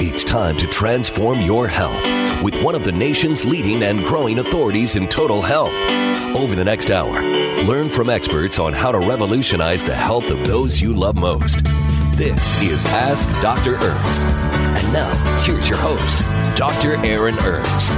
It's time to transform your health with one of the nation's leading and growing authorities in total health. Over the next hour, learn from experts on how to revolutionize the health of those you love most. This is Ask Dr. Ernst. And now, here's your host, Dr. Aaron Ernst.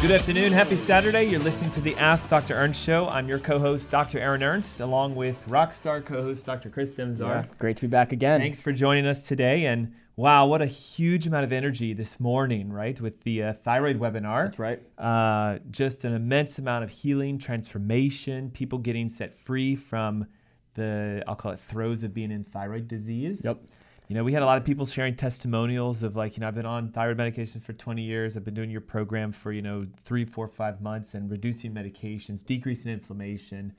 Good afternoon. Happy Saturday. You're listening to the Ask Dr. Ernst show. I'm your co host, Dr. Aaron Ernst, along with rock star co host, Dr. Chris Demzar. Yeah, great to be back again. Thanks for joining us today. And wow, what a huge amount of energy this morning, right? With the uh, thyroid webinar. That's right. Uh, just an immense amount of healing, transformation, people getting set free from the, I'll call it throes of being in thyroid disease. Yep. You know, we had a lot of people sharing testimonials of like, you know, I've been on thyroid medication for 20 years. I've been doing your program for, you know, three, four, five months and reducing medications, decreasing inflammation,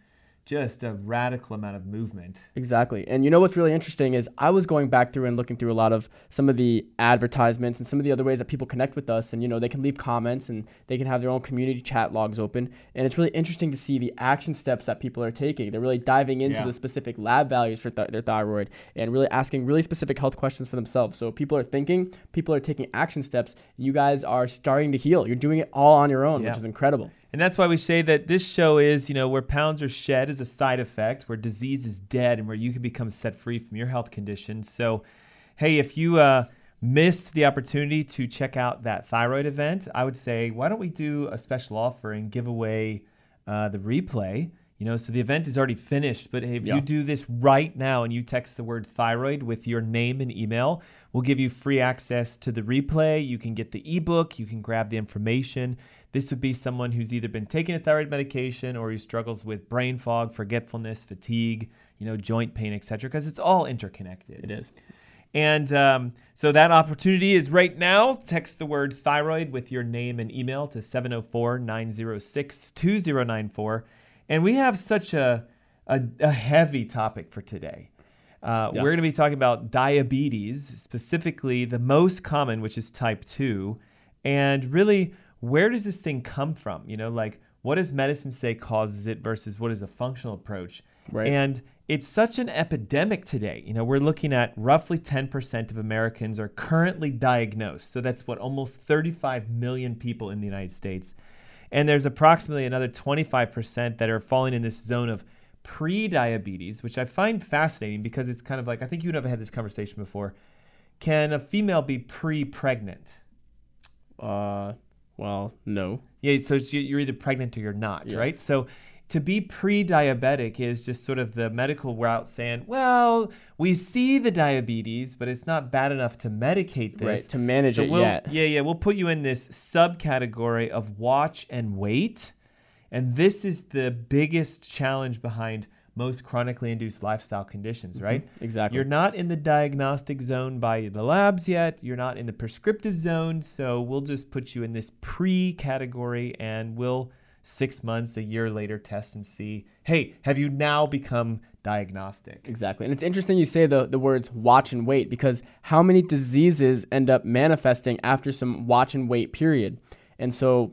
just a radical amount of movement. Exactly. And you know what's really interesting is I was going back through and looking through a lot of some of the advertisements and some of the other ways that people connect with us. And, you know, they can leave comments and they can have their own community chat logs open. And it's really interesting to see the action steps that people are taking. They're really diving into Yeah. the specific lab values for th- their thyroid and really asking really specific health questions for themselves. So people are thinking, people are taking action steps. You guys are starting to heal. You're doing it all on your own, Yeah. which is incredible. And that's why we say that this show is, you know, where pounds are shed is a side effect, where disease is dead, and where you can become set free from your health conditions. So, hey, if you uh, missed the opportunity to check out that thyroid event, I would say, why don't we do a special offer and give away uh, the replay? You know, so the event is already finished, but if Yeah. you do this right now and you text the word thyroid with your name and email, we'll give you free access to the replay. You can get the ebook, you can grab the information. This would be someone who's either been taking a thyroid medication or who struggles with brain fog, forgetfulness, fatigue, you know, joint pain, etc. Because it's all interconnected. It is. And um, so that opportunity is right now. Text the word thyroid with your name and email to 704 906 2094. And we have such a, a, a heavy topic for today. Uh, Yes. We're going to be talking about diabetes, specifically the most common, which is type 2. And really, where does this thing come from? You know, like what does medicine say causes it versus what is a functional approach? Right. And it's such an epidemic today. You know, we're looking at roughly 10% of Americans are currently diagnosed. So that's what almost 35 million people in the United States. And there's approximately another 25% that are falling in this zone of pre-diabetes, which I find fascinating because it's kind of like I think you and I have had this conversation before. Can a female be pre-pregnant? Uh, well, no. Yeah, so you're either pregnant or you're not, Yes. right? So to be pre-diabetic is just sort of the medical route saying, well, we see the diabetes, but it's not bad enough to medicate this. Right, to manage so it we'll, yet. Yeah, yeah, we'll put you in this subcategory of watch and wait. And this is the biggest challenge behind most chronically induced lifestyle conditions, right? Mm-hmm. exactly. You're not in the diagnostic zone by the labs yet. You're not in the prescriptive zone. So we'll just put you in this pre category and we'll six months, a year later test and see hey, have you now become diagnostic? Exactly. And it's interesting you say the, the words watch and wait because how many diseases end up manifesting after some watch and wait period? And so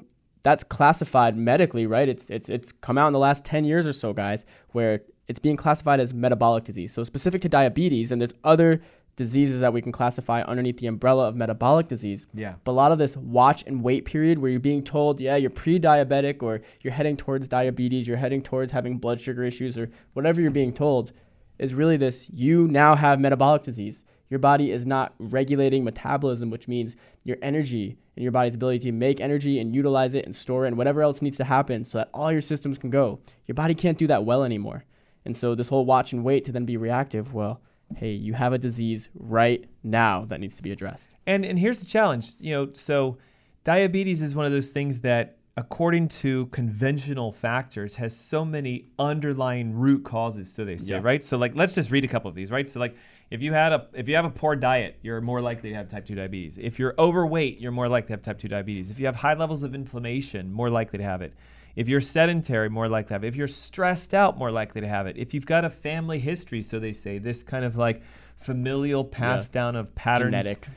that's classified medically, right? It's it's it's come out in the last 10 years or so, guys, where it's being classified as metabolic disease. So specific to diabetes and there's other diseases that we can classify underneath the umbrella of metabolic disease. Yeah. But a lot of this watch and wait period where you're being told, yeah, you're pre-diabetic or you're heading towards diabetes, you're heading towards having blood sugar issues or whatever you're being told is really this you now have metabolic disease. Your body is not regulating metabolism, which means your energy and your body's ability to make energy and utilize it and store it and whatever else needs to happen so that all your systems can go. Your body can't do that well anymore. And so this whole watch and wait to then be reactive, well, hey, you have a disease right now that needs to be addressed. And and here's the challenge, you know, so diabetes is one of those things that according to conventional factors has so many underlying root causes so they say Yeah. right so like let's just read a couple of these right so like if you had a if you have a poor diet you're more likely to have type 2 diabetes if you're overweight you're more likely to have type 2 diabetes if you have high levels of inflammation more likely to have it if you're sedentary more likely to have it if you're stressed out more likely to have it if you've got a family history so they say this kind of like familial pass down of patterns Genetic.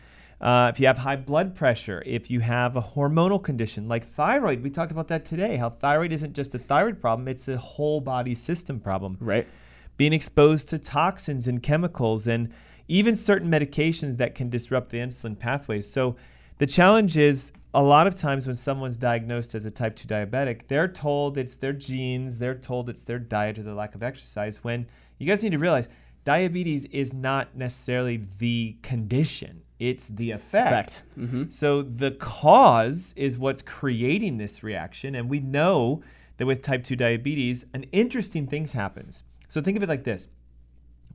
uh, if you have high blood pressure, if you have a hormonal condition like thyroid, we talked about that today. How thyroid isn't just a thyroid problem; it's a whole body system problem. Right? Being exposed to toxins and chemicals, and even certain medications that can disrupt the insulin pathways. So, the challenge is a lot of times when someone's diagnosed as a type 2 diabetic, they're told it's their genes, they're told it's their diet or their lack of exercise. When you guys need to realize diabetes is not necessarily the condition, it's the effect. Effect. Mm-hmm. So the cause is what's creating this reaction. And we know that with type 2 diabetes, an interesting thing happens. So think of it like this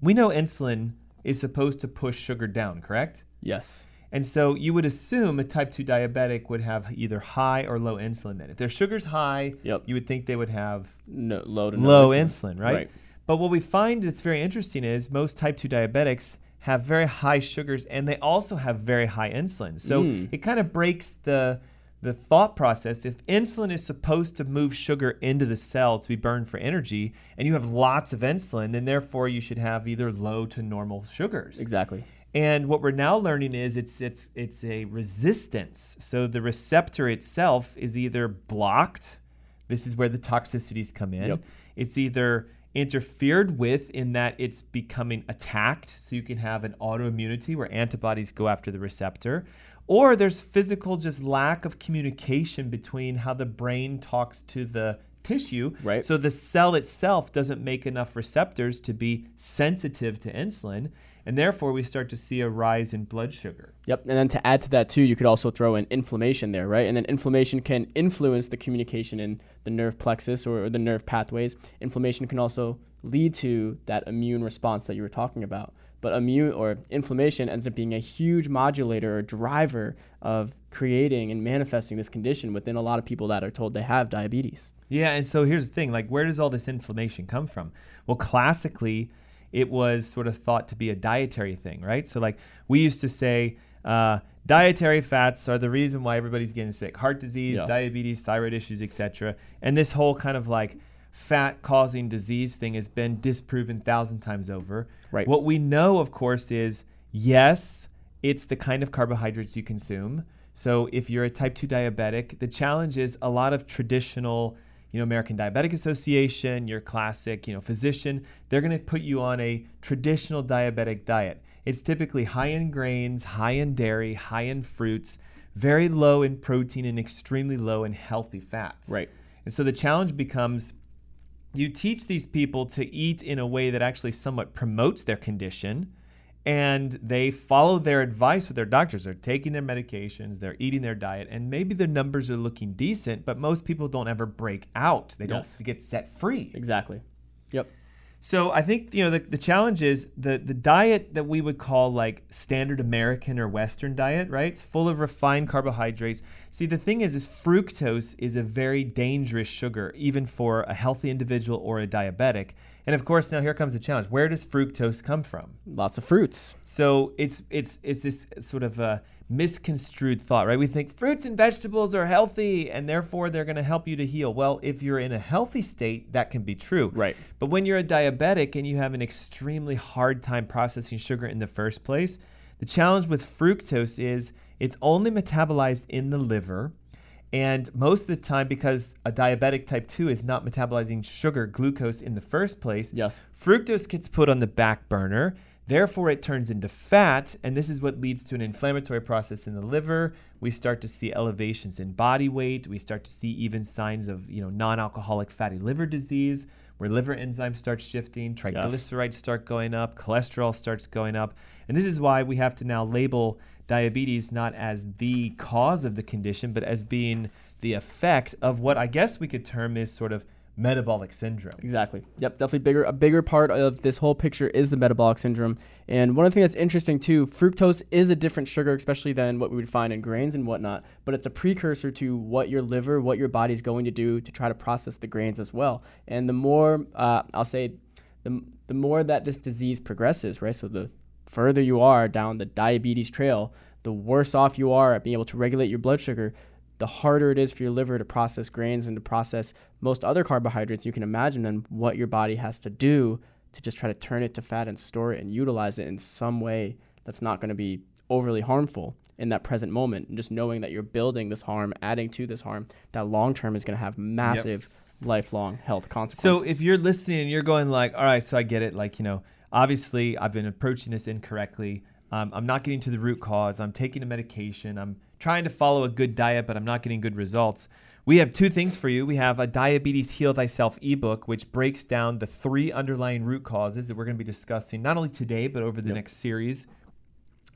we know insulin is supposed to push sugar down, correct? Yes. And so you would assume a type 2 diabetic would have either high or low insulin then. If their sugar's high, Yep. you would think they would have No, low no low insulin, right? Right. But what we find that's very interesting is most type 2 diabetics have very high sugars and they also have very high insulin. So Mm. it kind of breaks the the thought process if insulin is supposed to move sugar into the cell to be burned for energy and you have lots of insulin then therefore you should have either low to normal sugars. Exactly. And what we're now learning is it's it's it's a resistance. So the receptor itself is either blocked. This is where the toxicities come in. Yep. It's either interfered with in that it's becoming attacked, so you can have an autoimmunity where antibodies go after the receptor, or there's physical just lack of communication between how the brain talks to the tissue. Right. So the cell itself doesn't make enough receptors to be sensitive to insulin, and therefore we start to see a rise in blood sugar. Yep. And then to add to that too, you could also throw in inflammation there, right? And then inflammation can influence the communication in the nerve plexus or, or the nerve pathways. Inflammation can also lead to that immune response that you were talking about. But immune or inflammation ends up being a huge modulator or driver of creating and manifesting this condition within a lot of people that are told they have diabetes. Yeah, and so here's the thing like, where does all this inflammation come from? Well, classically, it was sort of thought to be a dietary thing, right? So, like, we used to say, uh, dietary fats are the reason why everybody's getting sick heart disease, Yeah. diabetes, thyroid issues, etc. And this whole kind of like fat causing disease thing has been disproven thousand times over. Right. What we know, of course, is yes, it's the kind of carbohydrates you consume. So if you're a type 2 diabetic, the challenge is a lot of traditional, you know, American Diabetic Association, your classic, you know, physician, they're going to put you on a traditional diabetic diet. It's typically high in grains, high in dairy, high in fruits, very low in protein and extremely low in healthy fats. Right. And so the challenge becomes you teach these people to eat in a way that actually somewhat promotes their condition and they follow their advice with their doctors they're taking their medications they're eating their diet and maybe their numbers are looking decent but most people don't ever break out they Yes. don't get set free Exactly. Yep. So I think you know the, the challenge is the the diet that we would call like standard American or Western diet, right? It's full of refined carbohydrates. See, the thing is, is fructose is a very dangerous sugar, even for a healthy individual or a diabetic. And of course, now here comes the challenge: where does fructose come from? Lots of fruits. So it's it's it's this sort of a misconstrued thought, right? We think fruits and vegetables are healthy and therefore they're going to help you to heal. Well, if you're in a healthy state, that can be true. Right. But when you're a diabetic and you have an extremely hard time processing sugar in the first place, the challenge with fructose is it's only metabolized in the liver. And most of the time, because a diabetic type 2 is not metabolizing sugar, glucose in the first place, Yes. Fructose gets put on the back burner. Therefore, it turns into fat, and this is what leads to an inflammatory process in the liver. We start to see elevations in body weight. We start to see even signs of, you know, non-alcoholic fatty liver disease. where liver enzymes start shifting, triglycerides start going up, cholesterol starts going up. And this is why we have to now label diabetes not as the cause of the condition, but as being the effect of what I guess we could term is sort of metabolic syndrome. Exactly. Yep. Definitely bigger. A bigger part of this whole picture is the metabolic syndrome. And one of the things that's interesting too, fructose is a different sugar, especially than what we would find in grains and whatnot. But it's a precursor to what your liver, what your body's going to do to try to process the grains as well. And the more, uh, I'll say, the the more that this disease progresses, right? So the further you are down the diabetes trail, the worse off you are at being able to regulate your blood sugar, the harder it is for your liver to process grains and to process most other carbohydrates you can imagine and what your body has to do to just try to turn it to fat and store it and utilize it in some way that's not going to be overly harmful in that present moment and just knowing that you're building this harm adding to this harm that long term is going to have massive yep. lifelong health consequences so if you're listening and you're going like all right so i get it like you know obviously i've been approaching this incorrectly um, i'm not getting to the root cause i'm taking a medication i'm trying to follow a good diet, but I'm not getting good results. We have two things for you. We have a Diabetes Heal Thyself ebook, which breaks down the three underlying root causes that we're going to be discussing not only today, but over the yep. next series.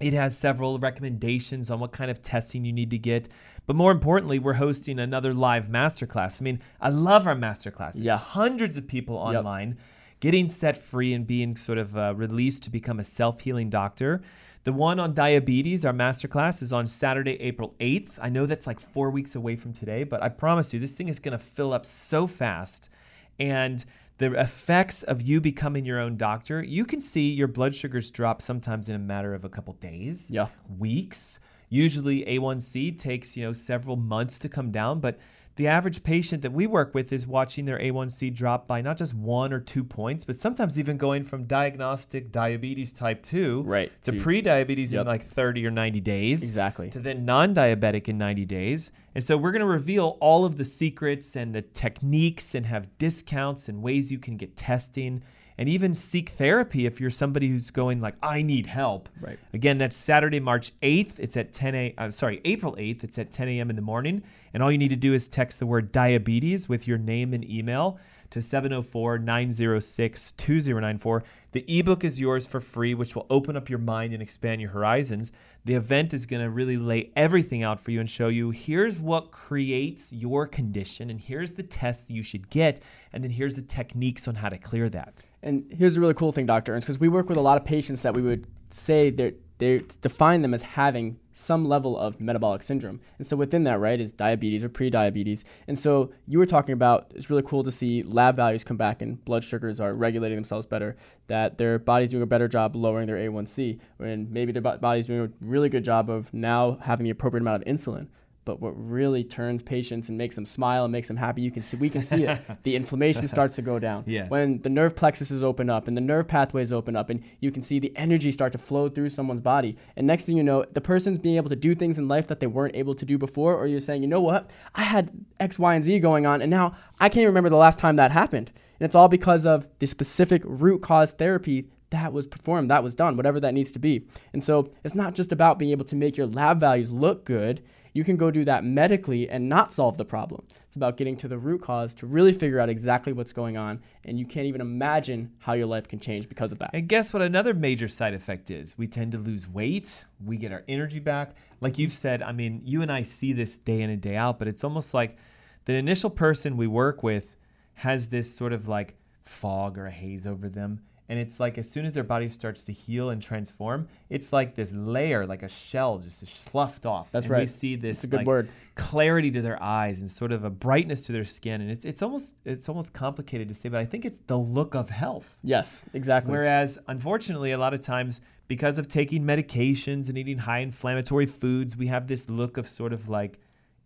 It has several recommendations on what kind of testing you need to get. But more importantly, we're hosting another live masterclass. I mean, I love our masterclasses. Yeah. Hundreds of people online yep. Getting set free and being sort of uh, released to become a self healing doctor. The one on diabetes, our masterclass, is on Saturday, April 8th. I know that's like four weeks away from today, but I promise you, this thing is going to fill up so fast. And the effects of you becoming your own doctor, you can see your blood sugars drop sometimes in a matter of a couple days, yeah. weeks. Usually A1C takes, you know, several months to come down, but the average patient that we work with is watching their A1C drop by not just one or two points, but sometimes even going from diagnostic diabetes type 2 right, to, pre-diabetes yep. in like 30 or 90 days. Exactly. To then non-diabetic in 90 days. And so we're going to reveal all of the secrets and the techniques and have discounts and ways you can get testing and even seek therapy if you're somebody who's going like I need help. Right. Again, that's Saturday, March 8th. It's at 10 a. Uh, sorry, April 8th. It's at 10 a.m. in the morning, and all you need to do is text the word diabetes with your name and email to 704-906-2094. The ebook is yours for free, which will open up your mind and expand your horizons. The event is going to really lay everything out for you and show you here's what creates your condition and here's the tests you should get and then here's the techniques on how to clear that. And here's a really cool thing, Dr. Ernst, because we work with a lot of patients that we would say they're they define them as having some level of metabolic syndrome. And so within that, right, is diabetes or pre-diabetes. And so you were talking about it's really cool to see lab values come back and blood sugars are regulating themselves better, that their body's doing a better job lowering their A1C, and maybe their body's doing a really good job of now having the appropriate amount of insulin. But what really turns patients and makes them smile and makes them happy, you can see we can see it. the inflammation starts to go down. Yes. When the nerve plexuses open up and the nerve pathways open up and you can see the energy start to flow through someone's body. And next thing you know, the person's being able to do things in life that they weren't able to do before, or you're saying, you know what, I had X, Y, and Z going on, and now I can't remember the last time that happened. And it's all because of the specific root cause therapy that was performed, that was done, whatever that needs to be. And so it's not just about being able to make your lab values look good you can go do that medically and not solve the problem. It's about getting to the root cause to really figure out exactly what's going on, and you can't even imagine how your life can change because of that. And guess what another major side effect is? We tend to lose weight, we get our energy back. Like you've said, I mean, you and I see this day in and day out, but it's almost like the initial person we work with has this sort of like fog or a haze over them and it's like as soon as their body starts to heal and transform, it's like this layer, like a shell, just sloughed off. That's and right. We see this a good like, word. clarity to their eyes and sort of a brightness to their skin, and it's it's almost it's almost complicated to say, but I think it's the look of health. Yes, exactly. Whereas unfortunately, a lot of times because of taking medications and eating high inflammatory foods, we have this look of sort of like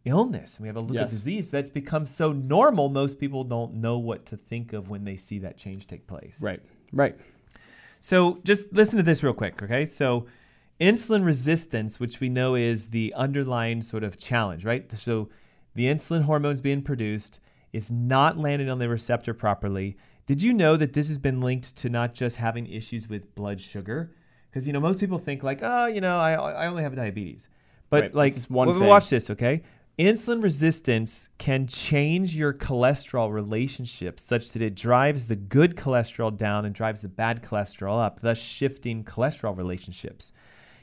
illness. We have a look yes. of disease that's become so normal. Most people don't know what to think of when they see that change take place. Right. Right. So just listen to this real quick, okay? So insulin resistance, which we know is the underlying sort of challenge, right? So the insulin hormones being produced is not landing on the receptor properly. Did you know that this has been linked to not just having issues with blood sugar? Because you know most people think like, oh, you know, I I only have diabetes, but right. like, watch this, okay? Insulin resistance can change your cholesterol relationship such that it drives the good cholesterol down and drives the bad cholesterol up, thus shifting cholesterol relationships.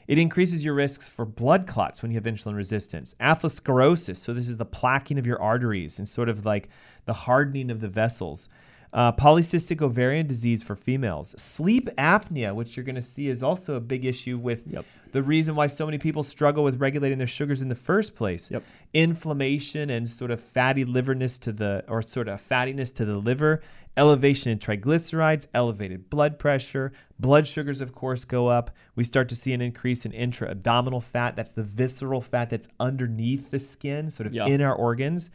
It increases your risks for blood clots when you have insulin resistance, atherosclerosis, so this is the plaquing of your arteries and sort of like the hardening of the vessels. Uh, polycystic ovarian disease for females, sleep apnea, which you're going to see is also a big issue with Yep. the reason why so many people struggle with regulating their sugars in the first place. Yep. Inflammation and sort of fatty liverness to the, or sort of fattiness to the liver, elevation in triglycerides, elevated blood pressure, blood sugars, of course, go up. We start to see an increase in intra abdominal fat. That's the visceral fat that's underneath the skin, sort of Yeah. in our organs.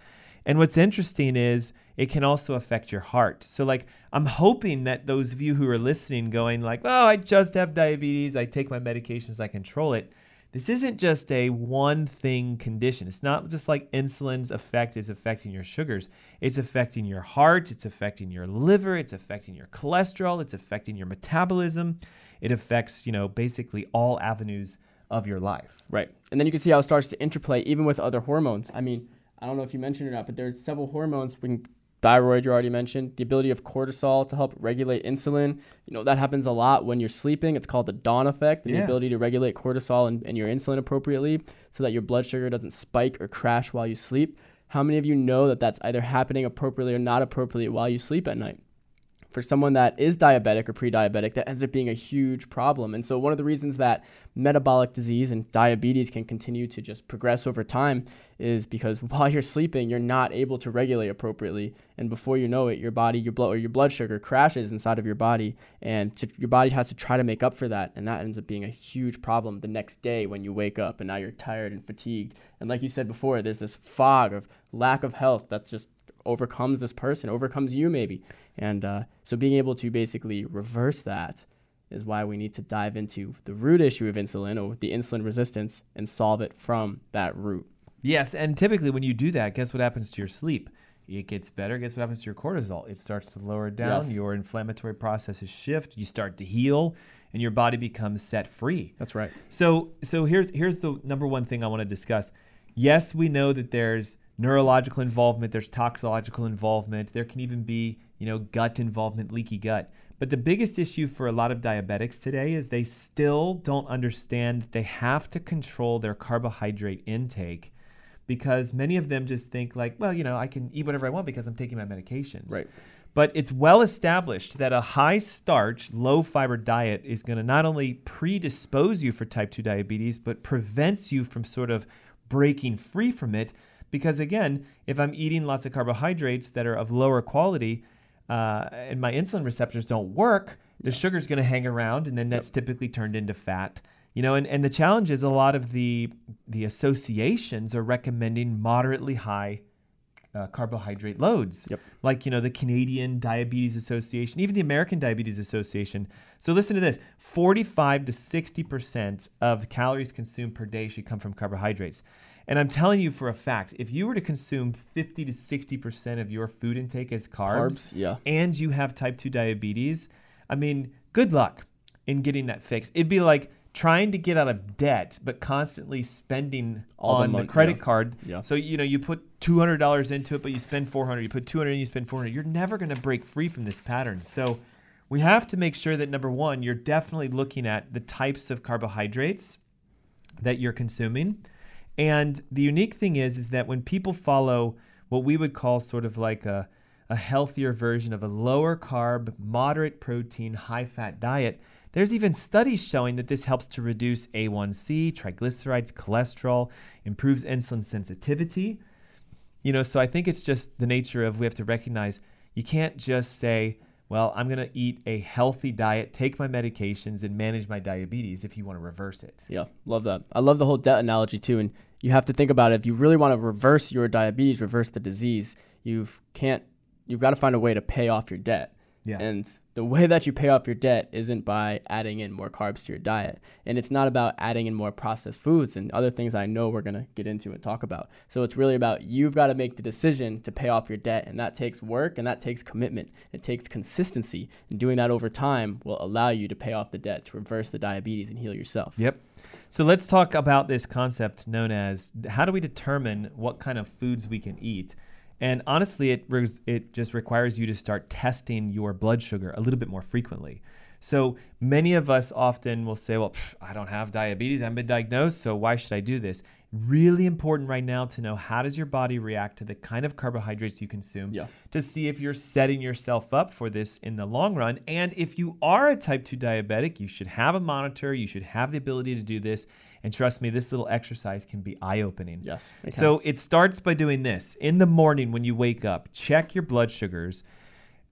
And what's interesting is it can also affect your heart. So like I'm hoping that those of you who are listening going like, "Oh, I just have diabetes. I take my medications, I control it." This isn't just a one thing condition. It's not just like insulin's effect is affecting your sugars. It's affecting your heart, it's affecting your liver, it's affecting your cholesterol, it's affecting your metabolism. It affects, you know, basically all avenues of your life. Right. And then you can see how it starts to interplay even with other hormones. I mean, I don't know if you mentioned it or not, but there's several hormones. Can, thyroid, you already mentioned. The ability of cortisol to help regulate insulin. You know, that happens a lot when you're sleeping. It's called the dawn effect. And Yeah. The ability to regulate cortisol and, and your insulin appropriately so that your blood sugar doesn't spike or crash while you sleep. How many of you know that that's either happening appropriately or not appropriately while you sleep at night? for someone that is diabetic or pre-diabetic that ends up being a huge problem and so one of the reasons that metabolic disease and diabetes can continue to just progress over time is because while you're sleeping you're not able to regulate appropriately and before you know it your body your blood or your blood sugar crashes inside of your body and to, your body has to try to make up for that and that ends up being a huge problem the next day when you wake up and now you're tired and fatigued and like you said before there's this fog of lack of health that's just overcomes this person, overcomes you maybe. And uh, so being able to basically reverse that is why we need to dive into the root issue of insulin or the insulin resistance and solve it from that root. Yes, and typically when you do that, guess what happens to your sleep? It gets better. Guess what happens to your cortisol? It starts to lower down. Yes. Your inflammatory processes shift. You start to heal, and your body becomes set free. That's right. So, so here's here's the number one thing I want to discuss. Yes, we know that there's neurological involvement, there's toxological involvement, there can even be you know gut involvement, leaky gut. But the biggest issue for a lot of diabetics today is they still don't understand that they have to control their carbohydrate intake because many of them just think like, well, you know, I can eat whatever I want because I'm taking my medications. Right. But it's well established that a high starch, low fiber diet is going to not only predispose you for type 2 diabetes, but prevents you from sort of breaking free from it. Because again, if I'm eating lots of carbohydrates that are of lower quality uh, and my insulin receptors don't work, the sugar's going to hang around and then that's typically turned into fat. You know, and, and the challenge is a lot of the the associations are recommending moderately high uh, carbohydrate loads. Yep. Like, you know, the Canadian Diabetes Association, even the American Diabetes Association. So listen to this 45 to 60% of calories consumed per day should come from carbohydrates. And I'm telling you for a fact, if you were to consume 50 to 60% of your food intake as carbs, Carbs, yeah. and you have type 2 diabetes, I mean, good luck in getting that fixed. It'd be like trying to get out of debt, but constantly spending All the on the, credit yeah. card. Yeah. So you know you put two hundred dollars into it, but you spend four hundred. You put two hundred, and you spend four hundred. You're never going to break free from this pattern. So we have to make sure that number one, you're definitely looking at the types of carbohydrates that you're consuming. And the unique thing is, is that when people follow what we would call sort of like a, a healthier version of a lower carb, moderate protein, high fat diet, there's even studies showing that this helps to reduce A1C, triglycerides, cholesterol, improves insulin sensitivity. You know, so I think it's just the nature of we have to recognize you can't just say, well, I'm going to eat a healthy diet, take my medications, and manage my diabetes if you want to reverse it. Yeah, love that. I love the whole debt analogy too. And you have to think about it. If you really want to reverse your diabetes, reverse the disease, you can't. You've got to find a way to pay off your debt. Yeah. And the way that you pay off your debt isn't by adding in more carbs to your diet. And it's not about adding in more processed foods and other things I know we're going to get into and talk about. So it's really about you've got to make the decision to pay off your debt. And that takes work and that takes commitment. It takes consistency. And doing that over time will allow you to pay off the debt, to reverse the diabetes and heal yourself. Yep. So let's talk about this concept known as how do we determine what kind of foods we can eat? And honestly, it res- it just requires you to start testing your blood sugar a little bit more frequently. So many of us often will say, "Well, pff, I don't have diabetes. I haven't been diagnosed, so why should I do this?" Really important right now to know how does your body react to the kind of carbohydrates you consume Yeah. to see if you're setting yourself up for this in the long run. And if you are a type 2 diabetic, you should have a monitor, you should have the ability to do this. And trust me, this little exercise can be eye opening. Yes, it. So it starts by doing this. In the morning when you wake up, check your blood sugars.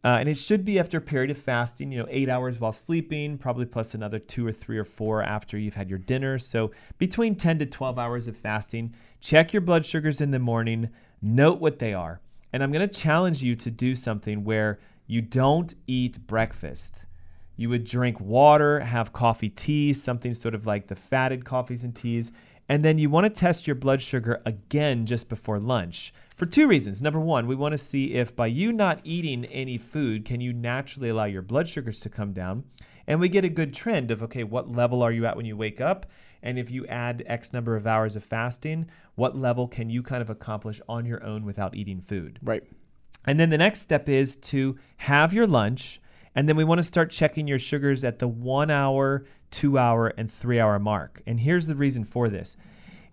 Uh, and it should be after a period of fasting, you know, eight hours while sleeping, probably plus another two or three or four after you've had your dinner. So between 10 to 12 hours of fasting, check your blood sugars in the morning, note what they are. And I'm going to challenge you to do something where you don't eat breakfast. You would drink water, have coffee, tea, something sort of like the fatted coffees and teas. And then you want to test your blood sugar again just before lunch for two reasons. Number one, we want to see if by you not eating any food, can you naturally allow your blood sugars to come down? And we get a good trend of, okay, what level are you at when you wake up? And if you add X number of hours of fasting, what level can you kind of accomplish on your own without eating food? Right. And then the next step is to have your lunch. And then we want to start checking your sugars at the one hour, two hour, and three hour mark. And here's the reason for this.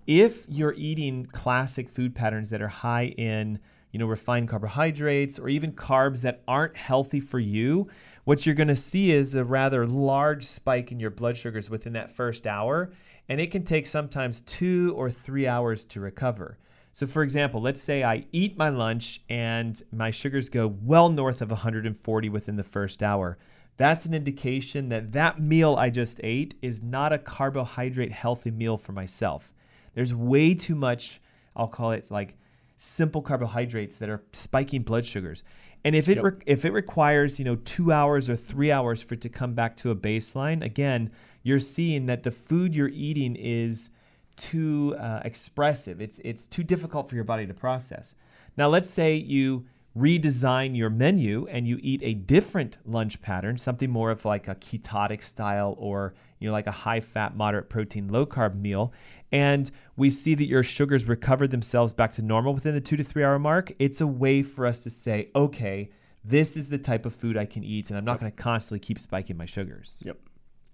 If you're eating classic food patterns that are high in, you know, refined carbohydrates or even carbs that aren't healthy for you, what you're going to see is a rather large spike in your blood sugars within that first hour. And it can take sometimes two or three hours to recover. So, for example, let's say I eat my lunch and my sugars go well north of 140 within the first hour. That's an indication that that meal I just ate is not a carbohydrate healthy meal for myself. There's way too much, I'll call it like simple carbohydrates that are spiking blood sugars. And if it Yep. re- if it requires, you know, 2 hours or 3 hours for it to come back to a baseline, again, you're seeing that the food you're eating is too uh, expressive. It's it's too difficult for your body to process. Now, let's say you redesign your menu and you eat a different lunch pattern, something more of like a ketotic style or you know like a high fat, moderate protein, low carb meal, and we see that your sugars recover themselves back to normal within the 2 to 3 hour mark. It's a way for us to say, okay, this is the type of food I can eat and I'm not going to constantly keep spiking my sugars. Yep.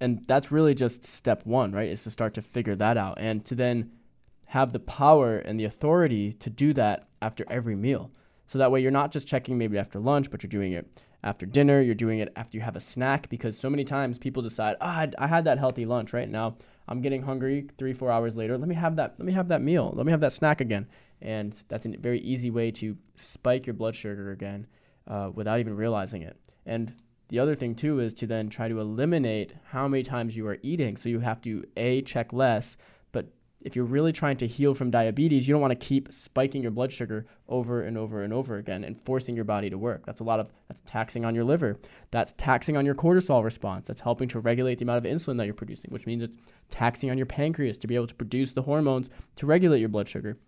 And that's really just step one, right? Is to start to figure that out and to then have the power and the authority to do that after every meal. So that way you're not just checking maybe after lunch, but you're doing it after dinner, you're doing it after you have a snack because so many times people decide, ah, I- I had that healthy lunch right now. I'm getting hungry three, four hours later. Let me have that. Let me have that meal. Let me have that snack again. And that's a very easy way to spike your blood sugar again uh, without even realizing it. And the other thing too is to then try to eliminate how many times you are eating. So you have to a check less, if you're really trying to heal from diabetes, you don't want to keep spiking your blood sugar over and over and over again and forcing your body to work. That's a lot of that's taxing on your liver. That's taxing on your cortisol response. That's helping to regulate the amount of insulin that you're producing, which means it's taxing on your pancreas to be able to produce the hormones to regulate your blood sugar.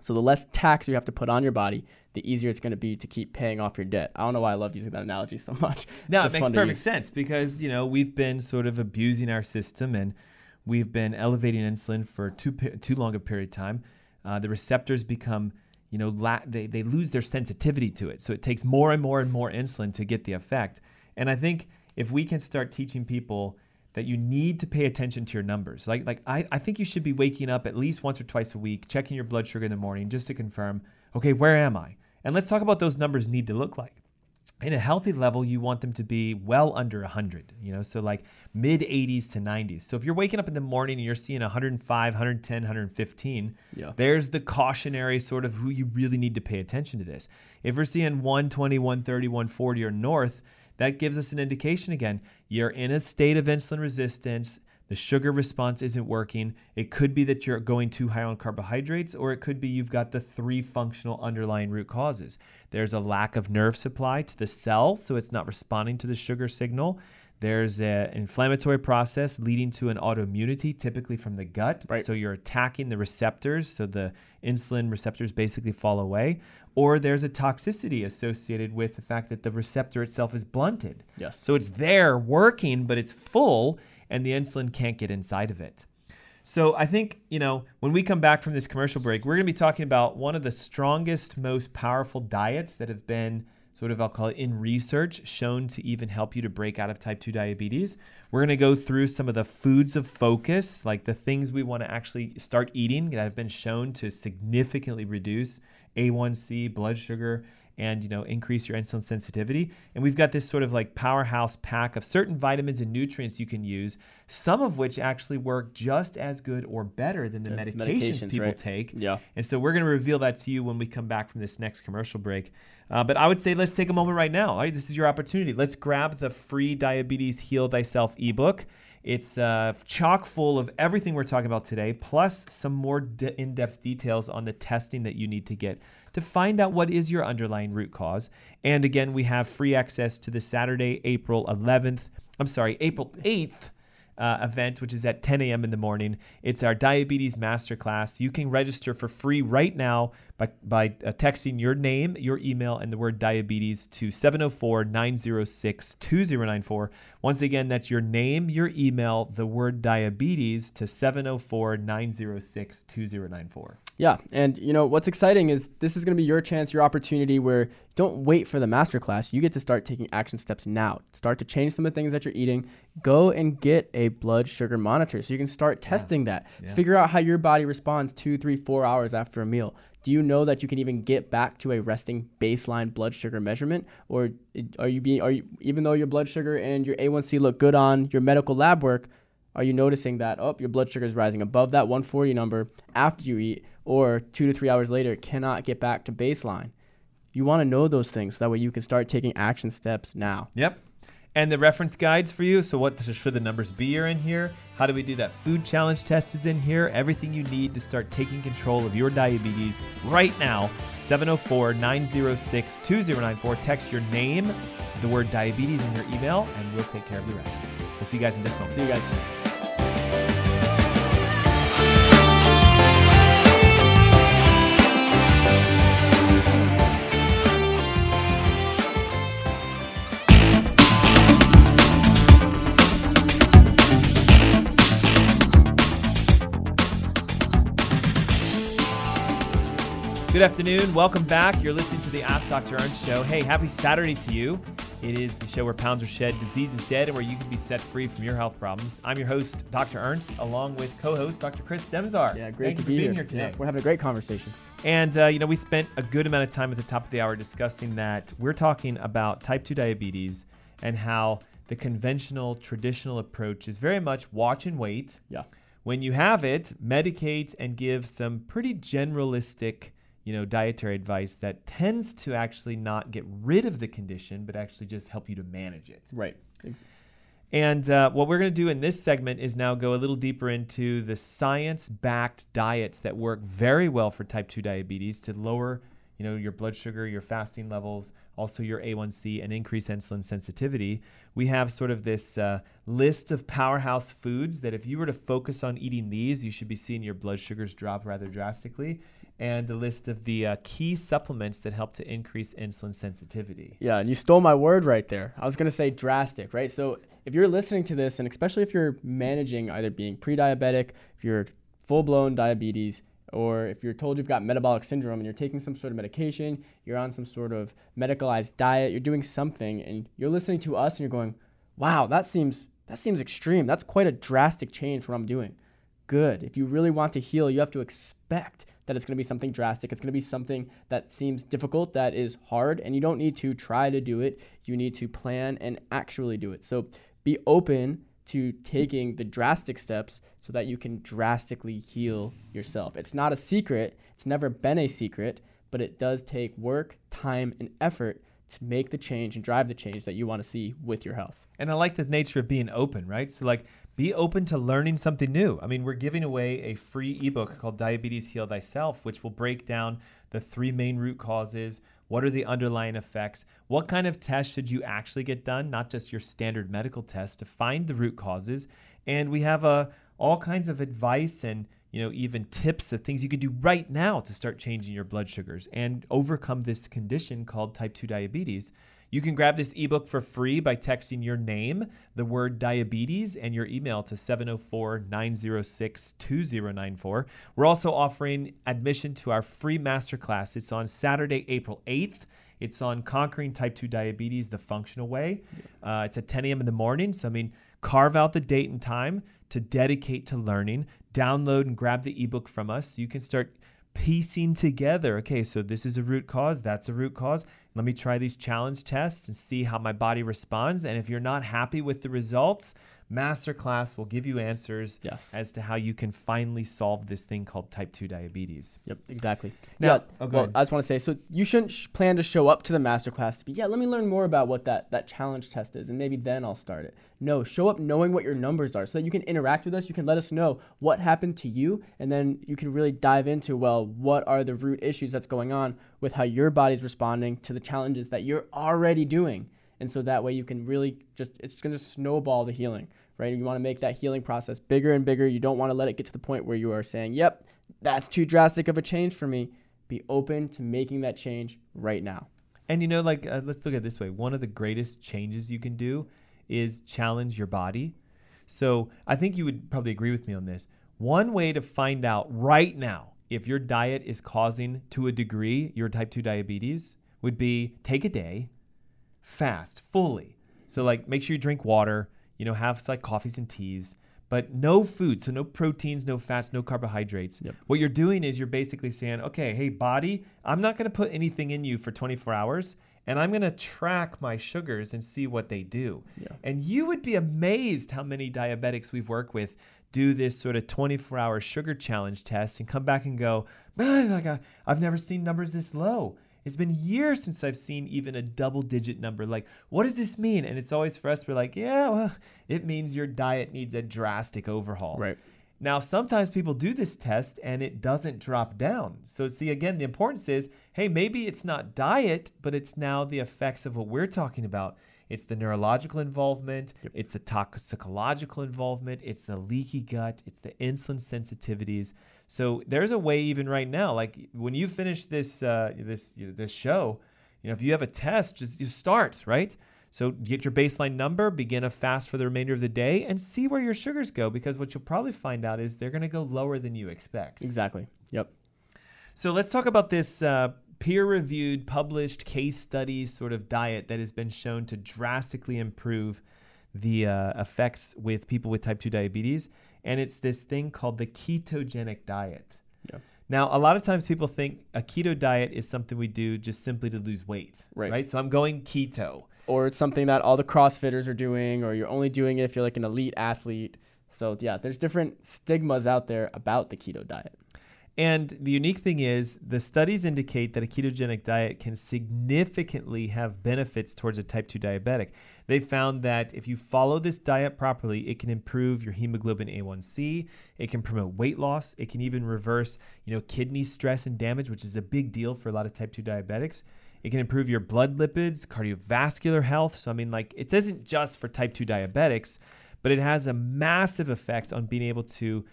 So the less tax you have to put on your body, the easier it's going to be to keep paying off your debt. I don't know why I love using that analogy so much. No, it makes perfect sense because you know we've been sort of abusing our system and we've been elevating insulin for too too long a period of time. Uh, the receptors become you know la- they they lose their sensitivity to it, so it takes more and more and more insulin to get the effect. And I think if we can start teaching people that you need to pay attention to your numbers. Like like I, I think you should be waking up at least once or twice a week, checking your blood sugar in the morning just to confirm, okay, where am I? And let's talk about those numbers need to look like in a healthy level you want them to be well under 100 you know so like mid 80s to 90s so if you're waking up in the morning and you're seeing 105 110 115 Yeah. there's the cautionary sort of who you really need to pay attention to this. If we're seeing 120 130 140 or north that gives us an indication again. You're in a state of insulin resistance the sugar response isn't working. It could be that you're going too high on carbohydrates, or it could be you've got the three functional underlying root causes. There's a lack of nerve supply to the cell, so it's not responding to the sugar signal. There's an inflammatory process leading to an autoimmunity, typically from the gut. Right. So you're attacking the receptors, so the insulin receptors basically fall away. Or there's a toxicity associated with the fact that the receptor itself is blunted. Yes. So it's there working, but it's full, and the insulin can't get inside of it. So I think, you know, when we come back from this commercial break, we're going to be talking about one of the strongest, most powerful diets that have been sort of, I'll call it in research, shown to even help you to break out of type 2 diabetes. We're going to go through some of the foods of focus, like the things we want to actually start eating that have been shown to significantly reduce A1C, blood sugar, and you know increase your insulin sensitivity. And we've got this sort of like powerhouse pack of certain vitamins and nutrients you can use some of which actually work just as good or better than the, The medications, medications, people right. take. Yeah. and so we're going to reveal that to you when we come back from this next commercial break. Uh, but i would say let's take a moment right now. All right this is your opportunity. Let's grab the free diabetes heal thyself ebook. It's uh, chock full of everything we're talking about today, plus some more de- in depth details on the testing that you need to get to find out what is your underlying root cause. And again, we have free access to the Saturday, April 11th, I'm sorry, April 8th. Uh, event, which is at 10 a.m. in the morning. It's our diabetes masterclass. You can register for free right now by, by uh, texting your name, your email, and the word diabetes to 704 906 2094. Once again, that's your name, your email, the word diabetes to 704 906 2094. Yeah, and you know what's exciting is this is going to be your chance, your opportunity where don't wait for the masterclass. You get to start taking action steps now. Start to change some of the things that you're eating. Go and get a blood sugar monitor so you can start testing that. Figure out how your body responds two, three, four hours after a meal. Do you know that you can even get back to a resting baseline blood sugar measurement, or are you being are you even though your blood sugar and your A1C look good on your medical lab work? Are you noticing that oh your blood sugar is rising above that 140 number after you eat, or two to three hours later cannot get back to baseline? You want to know those things so that way you can start taking action steps now. Yep. And the reference guides for you. So, what should the numbers be are in here? How do we do that food challenge test is in here? Everything you need to start taking control of your diabetes right now. 704 906 2094. Text your name, the word diabetes in your email, and we'll take care of the rest. We'll see you guys in just a moment. See you guys. Good afternoon. Welcome back. You're listening to the Ask Dr. Ernst Show. Hey, happy Saturday to you. It is the show where pounds are shed, disease is dead, and where you can be set free from your health problems. I'm your host, Dr. Ernst, along with co-host Dr. Chris Demzar. Yeah, great Thank to you for be being here. here today. Yeah, we're having a great conversation. And, uh, you know, we spent a good amount of time at the top of the hour discussing that we're talking about type 2 diabetes and how the conventional, traditional approach is very much watch and wait. Yeah. When you have it, medicate and give some pretty generalistic, you know, dietary advice that tends to actually not get rid of the condition, but actually just help you to manage it. Right. And uh, what we're going to do in this segment is now go a little deeper into the science backed diets that work very well for type 2 diabetes to lower you know your blood sugar your fasting levels also your a1c and increase insulin sensitivity we have sort of this uh, list of powerhouse foods that if you were to focus on eating these you should be seeing your blood sugars drop rather drastically and a list of the uh, key supplements that help to increase insulin sensitivity Yeah, and you stole my word right there. I was going to say drastic, right? So if you're listening to this, and especially if you're managing either being pre diabetic, if you're full blown diabetes, or if you're told you've got metabolic syndrome and you're taking some sort of medication, you're on some sort of medicalized diet, you're doing something, and you're listening to us and you're going, wow, that seems. That seems extreme. That's quite a drastic change from what I'm doing. Good. If you really want to heal, you have to expect that it's going to be something drastic. It's going to be something that seems difficult, that is hard, and you don't need to try to do it. You need to plan and actually do it. So be open to taking the drastic steps so that you can drastically heal yourself. It's not a secret, it's never been a secret, but it does take work, time, and effort to make the change and drive the change that you want to see with your health. And I like the nature of being open, right? So, like, be open to learning something new. I mean, we're giving away a free ebook called Diabetes Heal Thyself, which will break down the three main root causes. What are the underlying effects? What kind of tests should you actually get done? Not just your standard medical test to find the root causes. And we have uh, all kinds of advice and you know even tips of things you can do right now to start changing your blood sugars and overcome this condition called type 2 diabetes You can grab this ebook for free by texting your name, the word diabetes, and your email to 704 906 2094. We're also offering admission to our free masterclass. It's on Saturday, April 8th. It's on conquering type 2 diabetes the functional way. Uh, it's at 10 a.m. in the morning. So, I mean, carve out the date and time to dedicate to learning. Download and grab the ebook from us so you can start piecing together okay, so this is a root cause, that's a root cause. Let me try these challenge tests and see how my body responds. And if you're not happy with the results, Masterclass will give you answers Yes. as to how you can finally solve this thing called type 2 diabetes. Yep, exactly. Now- yeah, oh, well. I just want to say, so you shouldn't sh- plan to show up to the masterclass to be, yeah, let me learn more about what that, that challenge test is, and maybe then I'll start it. No, show up knowing what your numbers are so that you can interact with us. You can let us know what happened to you, and then you can really dive into, well, what are the root issues that's going on with how your body's responding to the challenges that you're already doing. And so that way you can really just, it's going to snowball the healing, right? You want to make that healing process bigger and bigger. You don't want to let it get to the point where you are saying, yep, that's too drastic of a change for me. Be open to making that change right now. And you know, like, uh, let's look at this way. One of the greatest changes you can do is challenge your body. So I think you would probably agree with me on this. One way to find out right now if your diet is causing, to a degree, your type 2 diabetes would be take a day, fast fully. So, like, make sure you drink water, you know, have like coffees and teas, but no food. So, no proteins, no fats, no carbohydrates. What you're doing is you're basically saying, okay, hey, body, I'm not going to put anything in you for 24 hours. And I'm going to track my sugars and see what they do. And you would be amazed how many diabetics we've worked with do this sort of 24 hour sugar challenge test and come back and go, man, like I, I've never seen numbers this low. It's been years since I've seen even a double digit number. Like, what does this mean? And it's always for us, we're like, yeah, well, it means your diet needs a drastic overhaul. Right. Now, sometimes people do this test and it doesn't drop down. So, see, again, the importance is hey, maybe it's not diet, but it's now the effects of what we're talking about. It's the neurological involvement, it's the toxicological involvement, it's the leaky gut, it's the insulin sensitivities. So there's a way even right now, like when you finish this uh, this this show, you know, if you have a test, just you start right. So get your baseline number, begin a fast for the remainder of the day, and see where your sugars go. Because what you'll probably find out is they're going to go lower than you expect. Exactly. Yep. So let's talk about this uh, peer-reviewed, published case study sort of diet that has been shown to drastically improve the uh, effects with people with type 2 diabetes, and it's this thing called the ketogenic diet. Yeah. Now, a lot of times people think a keto diet is something we do just simply to lose weight, Right. So I'm going keto. Or it's something that all the CrossFitters are doing, or you're only doing it if you're like an elite athlete. So yeah, there's different stigmas out there about the keto diet. And the unique thing is, the studies indicate that a ketogenic diet can significantly have benefits towards a type 2 diabetic. They found that if you follow this diet properly, it can improve your hemoglobin A1C, it can promote weight loss, it can even reverse, you know, kidney stress and damage, which is a big deal for a lot of type 2 diabetics. It can improve your blood lipids, cardiovascular health. So I mean like it isn't just for type 2 diabetics, but it has a massive effect on being able to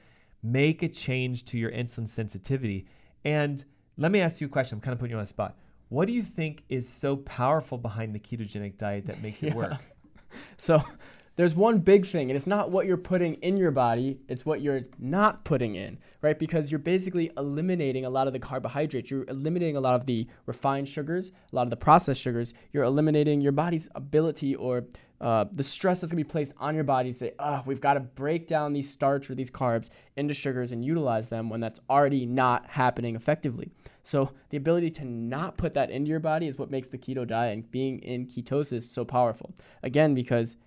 make a change to your insulin sensitivity. And let me ask you a question. I'm kind of putting you on the spot. What do you think is so powerful behind the ketogenic diet that makes it Yeah. work? So there's one big thing, and it's not what you're putting in your body, it's what you're not putting in, right? Because you're basically eliminating a lot of the carbohydrates. You're eliminating a lot of the refined sugars, a lot of the processed sugars. You're eliminating your body's ability or uh, the stress that's gonna be placed on your body to say, oh, we've got to break down these starch or these carbs into sugars and utilize them when that's already not happening effectively. So the ability to not put that into your body is what makes the keto diet and being in ketosis so powerful. Again, because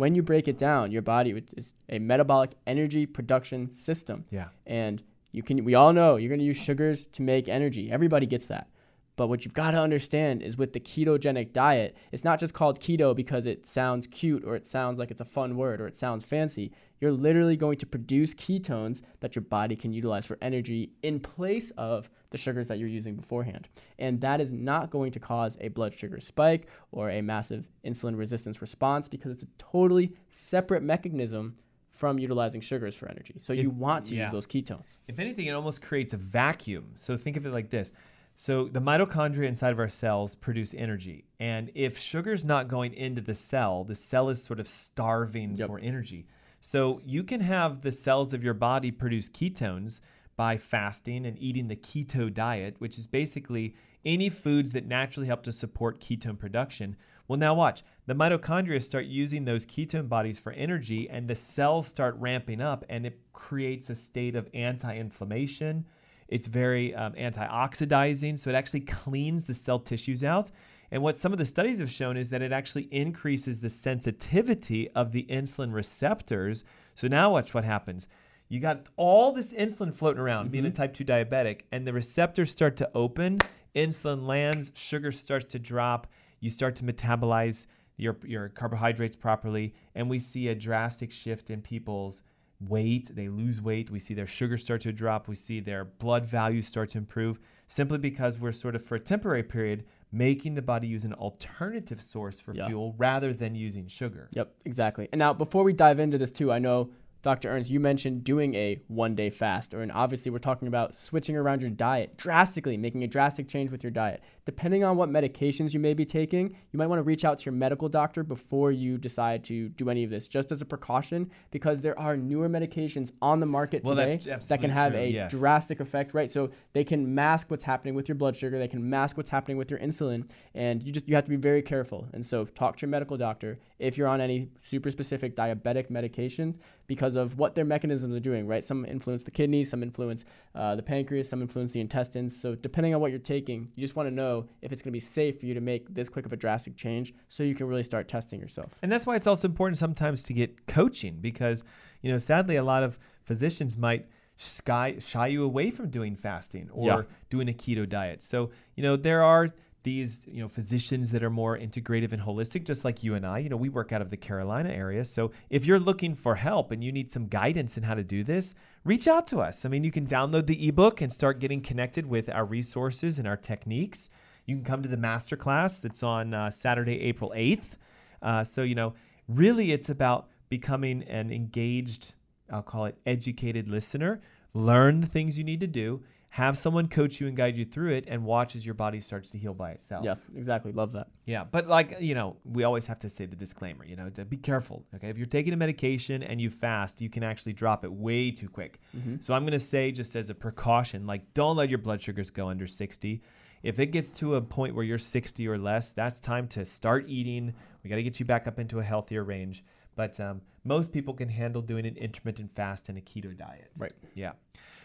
when you break it down, your body is a metabolic energy production system. Yeah. And you can we all know you're going to use sugars to make energy. Everybody gets that. But what you've got to understand is with the ketogenic diet, it's not just called keto because it sounds cute or it sounds like it's a fun word or it sounds fancy. You're literally going to produce ketones that your body can utilize for energy in place of the sugars that you're using beforehand. And that is not going to cause a blood sugar spike or a massive insulin resistance response because it's a totally separate mechanism from utilizing sugars for energy. So you want to yeah. use those ketones. If anything, it almost creates a vacuum. So think of it like this So the mitochondria inside of our cells produce energy. And if sugar's not going into the cell, the cell is sort of starving Yep. for energy. So you can have the cells of your body produce ketones by fasting and eating the keto diet, which is basically any foods that naturally help to support ketone production. Well, now watch. The mitochondria start using those ketone bodies for energy, and the cells start ramping up, and it creates a state of anti inflammation. It's very um, antioxidizing, so it actually cleans the cell tissues out. And what some of the studies have shown is that it actually increases the sensitivity of the insulin receptors. So now watch what happens. You got all this insulin floating around, being a mm-hmm. type 2 diabetic, and the receptors start to open, insulin lands, sugar starts to drop, you start to metabolize your, your carbohydrates properly, and we see a drastic shift in people's weight. They lose weight. We see their sugar start to drop. We see their blood values start to improve simply because we're sort of, for a temporary period, making the body use an alternative source for Yeah. fuel rather than using sugar. Yep, exactly. And now, before we dive into this too, I know Dr. Ernst, you mentioned doing a one-day fast, or and obviously we're talking about switching around your diet drastically, making a drastic change with your diet. Depending on what medications you may be taking, you might want to reach out to your medical doctor before you decide to do any of this, just as a precaution, because there are newer medications on the market Well, today that can have true, a yes. drastic effect, right? So they can mask what's happening with your blood sugar, they can mask what's happening with your insulin, and you just you have to be very careful. And so talk to your medical doctor if you're on any super specific diabetic medications because of what their mechanisms are doing, right? Some influence the kidneys, some influence uh, the pancreas, some influence the intestines. So depending on what you're taking, you just want to know if it's going to be safe for you to make this quick of a drastic change, so you can really start testing yourself. And that's why it's also important sometimes to get coaching because, you know, sadly, a lot of physicians might sky, shy you away from doing fasting or Yeah. doing a keto diet. So, you know, there are these, you know, physicians that are more integrative and holistic, just like you and I. You know, we work out of the Carolina area. So if you're looking for help and you need some guidance in how to do this, reach out to us. I mean, you can download the ebook and start getting connected with our resources and our techniques. You can come to the masterclass that's on uh, Saturday, April 8th. Uh, so, you know, really it's about becoming an engaged, I'll call it educated listener. Learn the things you need to do, have someone coach you and guide you through it, and watch as your body starts to heal by itself. Yeah, exactly. Love that. Yeah, but like you know, we always have to say the disclaimer. You know, to be careful. Okay, if you're taking a medication and you fast, you can actually drop it way too quick. So I'm gonna say, just as a precaution, like don't let your blood sugars go under 60. If it gets to a point where you're 60 or less, that's time to start eating. We got to get you back up into a healthier range. But um, most people can handle doing an intermittent fast and a keto diet. Right. Yeah.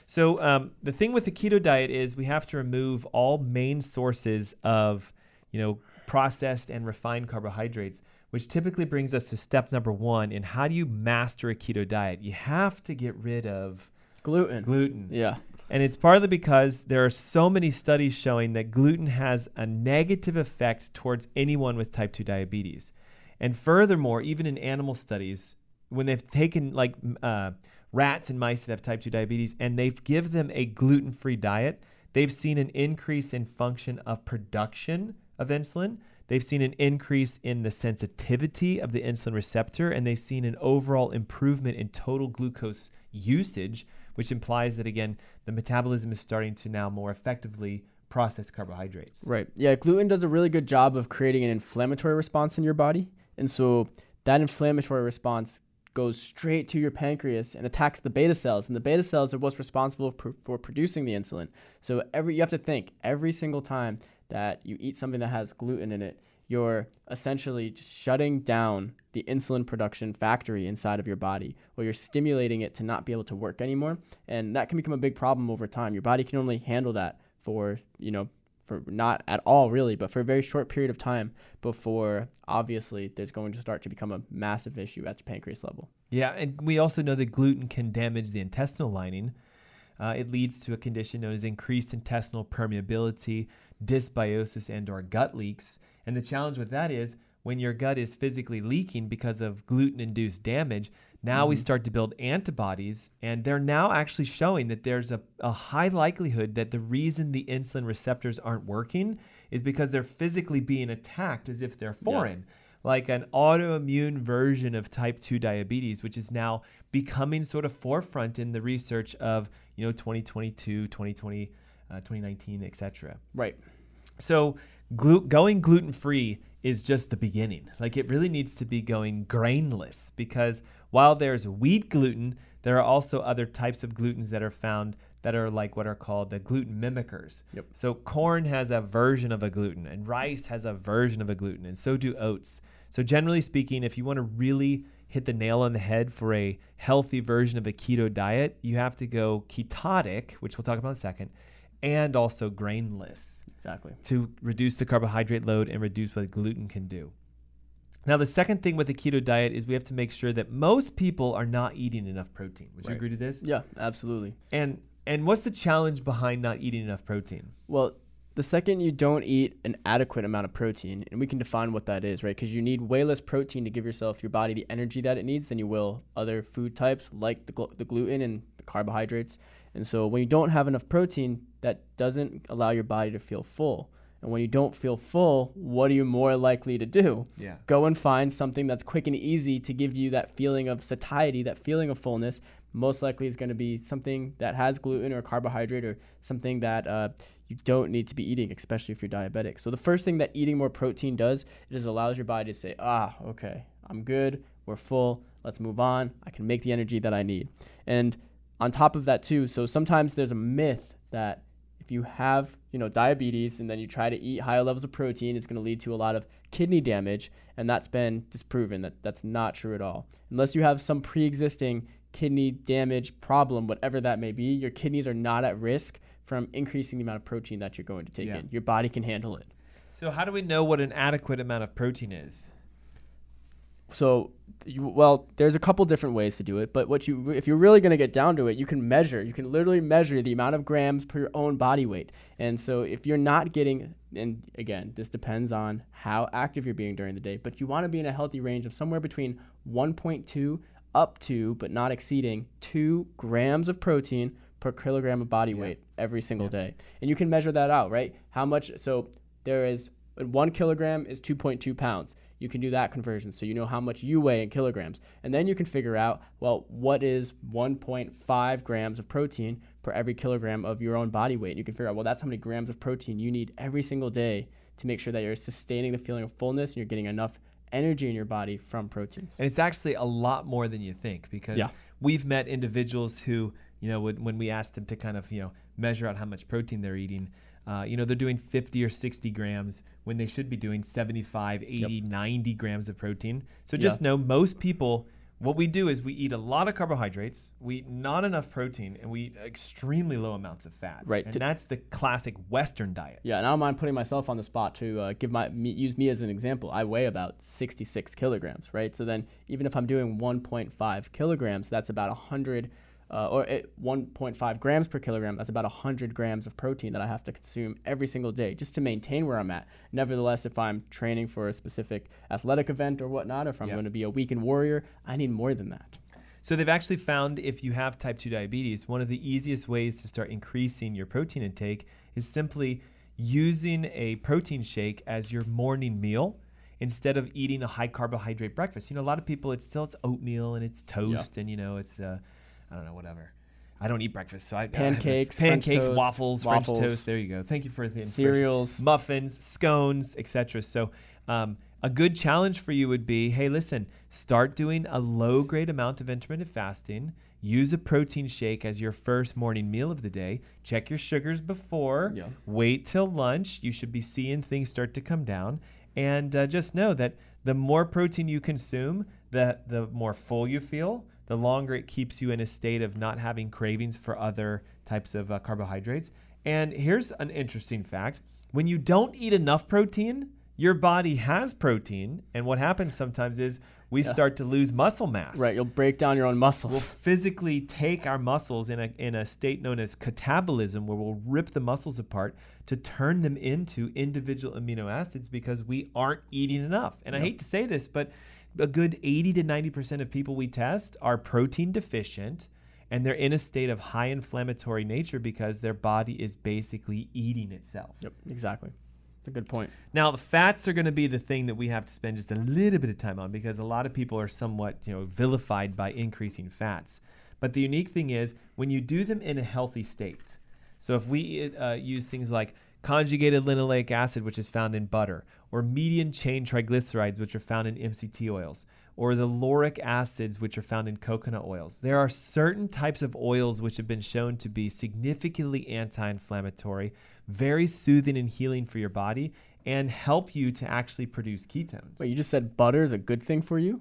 So um, the thing with the keto diet is we have to remove all main sources of, you know, processed and refined carbohydrates, which typically brings us to step number one in how do you master a keto diet? You have to get rid of Gluten. gluten. Yeah. And it's partly because there are so many studies showing that gluten has a negative effect towards anyone with type 2 diabetes. And furthermore, even in animal studies, when they've taken like uh, rats and mice that have type 2 diabetes and they've give them a gluten-free diet, they've seen an increase in function of production of insulin. They've seen an increase in the sensitivity of the insulin receptor, and they've seen an overall improvement in total glucose usage, which implies that, again, the metabolism is starting to now more effectively process carbohydrates. Right. Yeah, gluten does a really good job of creating an inflammatory response in your body. And so that inflammatory response goes straight to your pancreas and attacks the beta cells. And the beta cells are what's responsible for, for producing the insulin. So every you have to think every single time that you eat something that has gluten in it, you're essentially shutting down the insulin production factory inside of your body, or you're stimulating it to not be able to work anymore. And that can become a big problem over time. Your body can only handle that for, you know, for not at all really, but for a very short period of time before obviously there's going to start to become a massive issue at the pancreas level. Yeah, and we also know that gluten can damage the intestinal lining. Uh, it leads to a condition known as increased intestinal permeability, dysbiosis, and/or gut leaks. And the challenge with that is when your gut is physically leaking because of gluten-induced damage. Now we start to build antibodies, and they're now actually showing that there's a, a high likelihood that the reason the insulin receptors aren't working is because they're physically being attacked as if they're foreign like an autoimmune version of type 2 diabetes which is now becoming sort of forefront in the research of you know 2022 2020 uh, 2019, etc. Right. So glu- going gluten free is just the beginning. Like it really needs to be going grainless because while there's wheat gluten, there are also other types of glutens that are found that are like what are called the gluten mimickers. Yep. So corn has a version of a gluten and rice has a version of a gluten and so do oats. So generally speaking, if you want to really hit the nail on the head for a healthy version of a keto diet, you have to go ketotic, which we'll talk about in a second, and also grainless Exactly. to reduce the carbohydrate load and reduce what gluten can do. Now, the second thing with the keto diet is we have to make sure that most people are not eating enough protein. Would you agree to this? Yeah, absolutely. And and what's the challenge behind not eating enough protein? Well, the second you don't eat an adequate amount of protein, and we can define what that is, right? Because you need way less protein to give yourself your body the energy that it needs than you will other food types like the, gl- the gluten and the carbohydrates. And so when you don't have enough protein, that doesn't allow your body to feel full. And when you don't feel full, what are you more likely to do? Yeah. Go and find something that's quick and easy to give you that feeling of satiety, that feeling of fullness. Most likely is going to be something that has gluten or carbohydrate or something that uh, you don't need to be eating, especially if you're diabetic. So the first thing that eating more protein does is allows your body to say, ah, okay, I'm good, we're full, let's move on. I can make the energy that I need. And on top of that too, so sometimes there's a myth that if you have you know diabetes and then you try to eat higher levels of protein it's going to lead to a lot of kidney damage and that's been disproven that that's not true at all unless you have some pre-existing kidney damage problem whatever that may be your kidneys are not at risk from increasing the amount of protein that you're going to take Yeah. in your body can handle it So how do we know what an adequate amount of protein is? So, you, well, there's a couple different ways to do it, but what you, if you're really going to get down to it, you can measure. You can literally measure the amount of grams per your own body weight. And so, if you're not getting, and again, this depends on how active you're being during the day, but you want to be in a healthy range of somewhere between 1.2 up to, but not exceeding, two grams of protein per kilogram of body weight every single day. And you can measure that out, right? How much? So there is one kilogram is 2.2 pounds. You can do that conversion so you know how much you weigh in kilograms. And then you can figure out, well, what is 1.5 grams of protein per every kilogram of your own body weight. And you can figure out, well, that's how many grams of protein you need every single day to make sure that you're sustaining the feeling of fullness and you're getting enough energy in your body from proteins. And it's actually a lot more than you think because Yeah. we've met individuals who, you know, when, when we ask them to kind of, you know, measure out how much protein they're eating, uh, you know, they're doing 50 or 60 grams when they should be doing 75, 80, 90 grams of protein. So just know most people, what we do is we eat a lot of carbohydrates, we eat not enough protein, and we eat extremely low amounts of fat. Right. And To- that's the classic Western diet. Yeah, and I don't mind putting myself on the spot to uh, give my me, use me as an example. I weigh about 66 kilograms, right? So then, even if I'm doing 1.5 kilograms, that's about 100, uh, or it, 1.5 grams per kilogram. That's about 100 grams of protein that I have to consume every single day just to maintain where I'm at. Nevertheless, if I'm training for a specific athletic event or whatnot, or if I'm Yeah. going to be a weekend warrior, I need more than that. So they've actually found if you have type 2 diabetes, one of the easiest ways to start increasing your protein intake is simply using a protein shake as your morning meal instead of eating a high carbohydrate breakfast. You know, a lot of people it's still it's oatmeal and it's toast and you know, it's uh, I don't know, whatever. I don't eat breakfast, so I Pancakes, pancakes, toast, waffles, waffles. French toast. There you go. Thank you for the. Cereals. muffins, scones, etc. So, um, a good challenge for you would be, hey, listen, start doing a low grade amount of intermittent fasting. Use a protein shake as your first morning meal of the day. Check your sugars before. Yeah. Wait till lunch. You should be seeing things start to come down. And uh, just know that the more protein you consume, the the more full you feel. The longer it keeps you in a state of not having cravings for other types of uh, carbohydrates. And here's an interesting fact: when you don't eat enough protein, your body has protein, and what happens sometimes is we start to lose muscle mass Right, you'll break down your own muscles. we'll physically take our muscles in a, in a state known as catabolism, where we'll rip the muscles apart to turn them into individual amino acids because we aren't eating enough. And I hate to say this, but a good 80 to 90% of people we test are protein deficient and they're in a state of high inflammatory nature because their body is basically eating itself. Yep, exactly. That's a good point. Now, the fats are going to be the thing that we have to spend just a little bit of time on because a lot of people are somewhat, you know, vilified by increasing fats. But the unique thing is when you do them in a healthy state. So if we uh, use things like conjugated linoleic acid, which is found in butter, or medium chain triglycerides, which are found in MCT oils, or the lauric acids, which are found in coconut oils. There are certain types of oils which have been shown to be significantly anti inflammatory, very soothing and healing for your body, and help you to actually produce ketones. Wait, you just said butter is a good thing for you?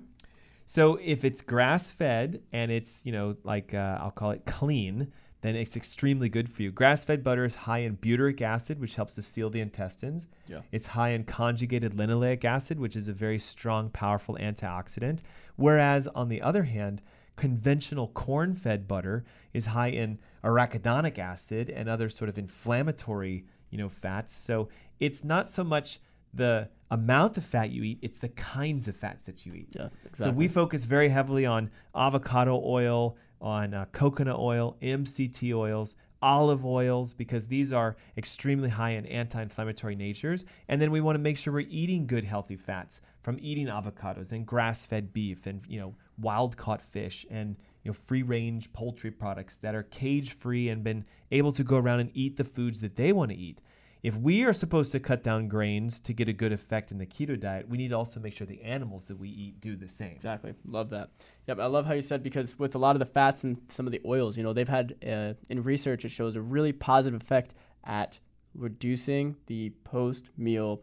So if it's grass fed and it's, you know, like uh, I'll call it clean, then it's extremely good for you. Grass fed butter is high in butyric acid, which helps to seal the intestines. Yeah. It's high in conjugated linoleic acid, which is a very strong, powerful antioxidant. Whereas, on the other hand, conventional corn fed butter is high in arachidonic acid and other sort of inflammatory you know fats so it's not so much the amount of fat you eat it's the kinds of fats that you eat Yeah, so we focus very heavily on avocado oil on uh, coconut oil mct oils olive oils because these are extremely high in anti-inflammatory natures. And then we want to make sure we're eating good healthy fats from eating avocados and grass-fed beef and you know wild caught fish and you know free range poultry products that are cage free and been able to go around and eat the foods that they want to eat if we are supposed to cut down grains to get a good effect in the keto diet we need to also make sure the animals that we eat do the same Exactly. Love that. Yep. I love how you said because with a lot of the fats and some of the oils, you know, they've had uh, in research it shows a really positive effect at reducing the post meal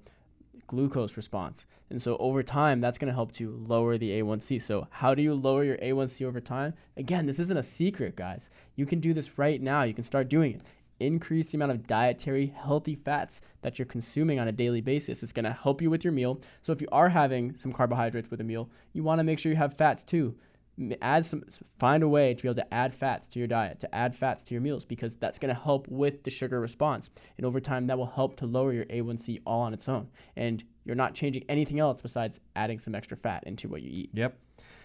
glucose response. And so over time, that's going to help to lower the A1C. So how do you lower your A1C over time? Again, this isn't a secret, guys. You can do this right now. You can start doing it. Increase the amount of dietary healthy fats that you're consuming on a daily basis. It's going to help you with your meal. So if you are having some carbohydrates with a meal, you want to make sure you have fats too add some find a way to be able to add fats to your diet to add fats to your meals because that's going to help with the sugar response and over time that will help to lower your a1c all on its own and you're not changing anything else besides adding some extra fat into what you eat Yep.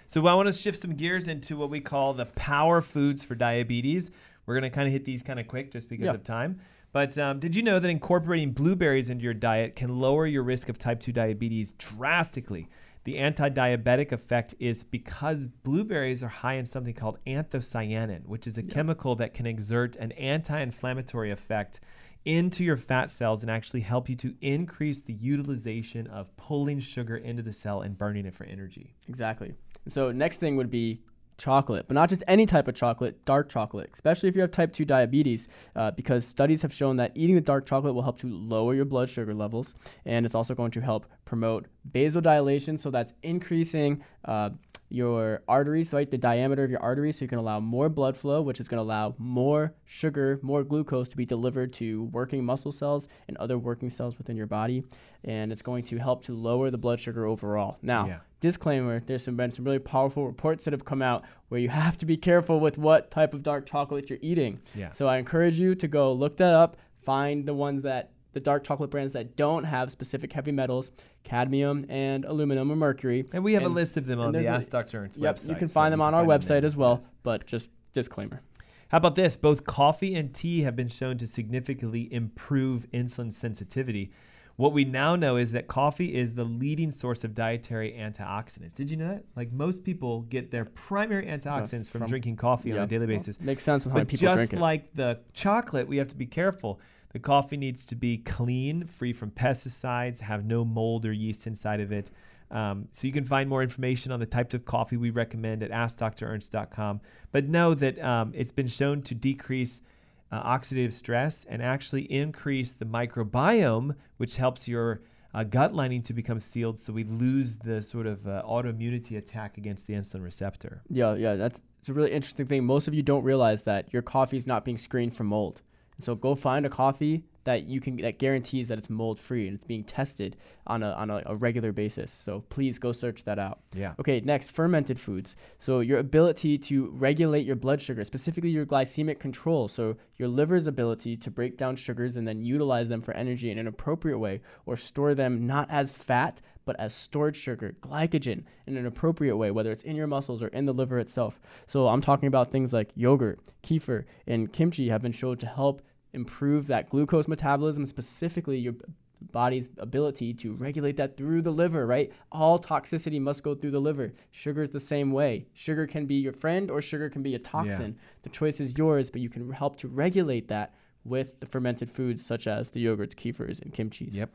So I want to shift some gears into what we call the power foods for diabetes. We're going to kind of hit these kind of quick just because Yeah. of time. But um, did you know that incorporating blueberries into your diet can lower your risk of type 2 diabetes drastically? The anti diabetic effect is because blueberries are high in something called anthocyanin, which is a chemical that can exert an anti inflammatory effect into your fat cells and actually help you to increase the utilization of pulling sugar into the cell and burning it for energy. Exactly. So next thing would be chocolate, but not just any type of chocolate, dark chocolate, especially if you have type 2 diabetes, uh, because studies have shown that eating the dark chocolate will help to lower your blood sugar levels, and it's also going to help promote vasodilation, so that's increasing uh, your arteries, right, the diameter of your arteries, so you can allow more blood flow, which is going to allow more sugar, more glucose to be delivered to working muscle cells and other working cells within your body, and it's going to help to lower the blood sugar overall. Now, Yeah. Disclaimer there's some been some really powerful reports that have come out where you have to be careful with what type of dark chocolate you're eating Yeah. so i encourage you to go look that up find the ones that the dark chocolate brands that don't have specific heavy metals cadmium and aluminum or mercury And we have a list of them on the Ask Dr. Ernst yep website. you can so find them on our website as well Yes. but just disclaimer How about this? Both coffee and tea have been shown to significantly improve insulin sensitivity. What we now know is that coffee is the leading source of dietary antioxidants. Did you know that? Like most people get their primary antioxidants from, from- drinking coffee on a daily Well, basis. makes sense with how But people just drink it. like the chocolate, we have to be careful. The coffee needs to be clean, free from pesticides, have no mold or yeast inside of it. Um, so you can find more information on the types of coffee we recommend at AskDrErnst.com. But know that um, it's been shown to decrease uh, oxidative stress and actually increase the microbiome, which helps your uh, gut lining to become sealed, so we lose the sort of uh, autoimmunity attack against the insulin receptor. Yeah, yeah, that's a really interesting thing. Most of you don't realize that your coffee is not being screened for mold. So go find a coffee that you can that guarantees that it's mold free and it's being tested on a on a, a regular basis. So please go search that out. Yeah. Okay, next, fermented foods. So your ability to regulate your blood sugar, specifically your glycemic control. So your liver's ability to break down sugars and then utilize them for energy in an appropriate way or store them not as fat but as stored sugar, glycogen, in an appropriate way, whether it's in your muscles or in the liver itself. So I'm talking about things like yogurt, kefir, and kimchi have been shown to help improve that glucose metabolism, specifically your body's ability to regulate that through the liver, right? All toxicity must go through the liver. Sugar is the same way. Sugar can be your friend or sugar can be a toxin. The choice is yours, but you can help to regulate that with the fermented foods such as the yogurts, kefirs, and kimchi. Yep.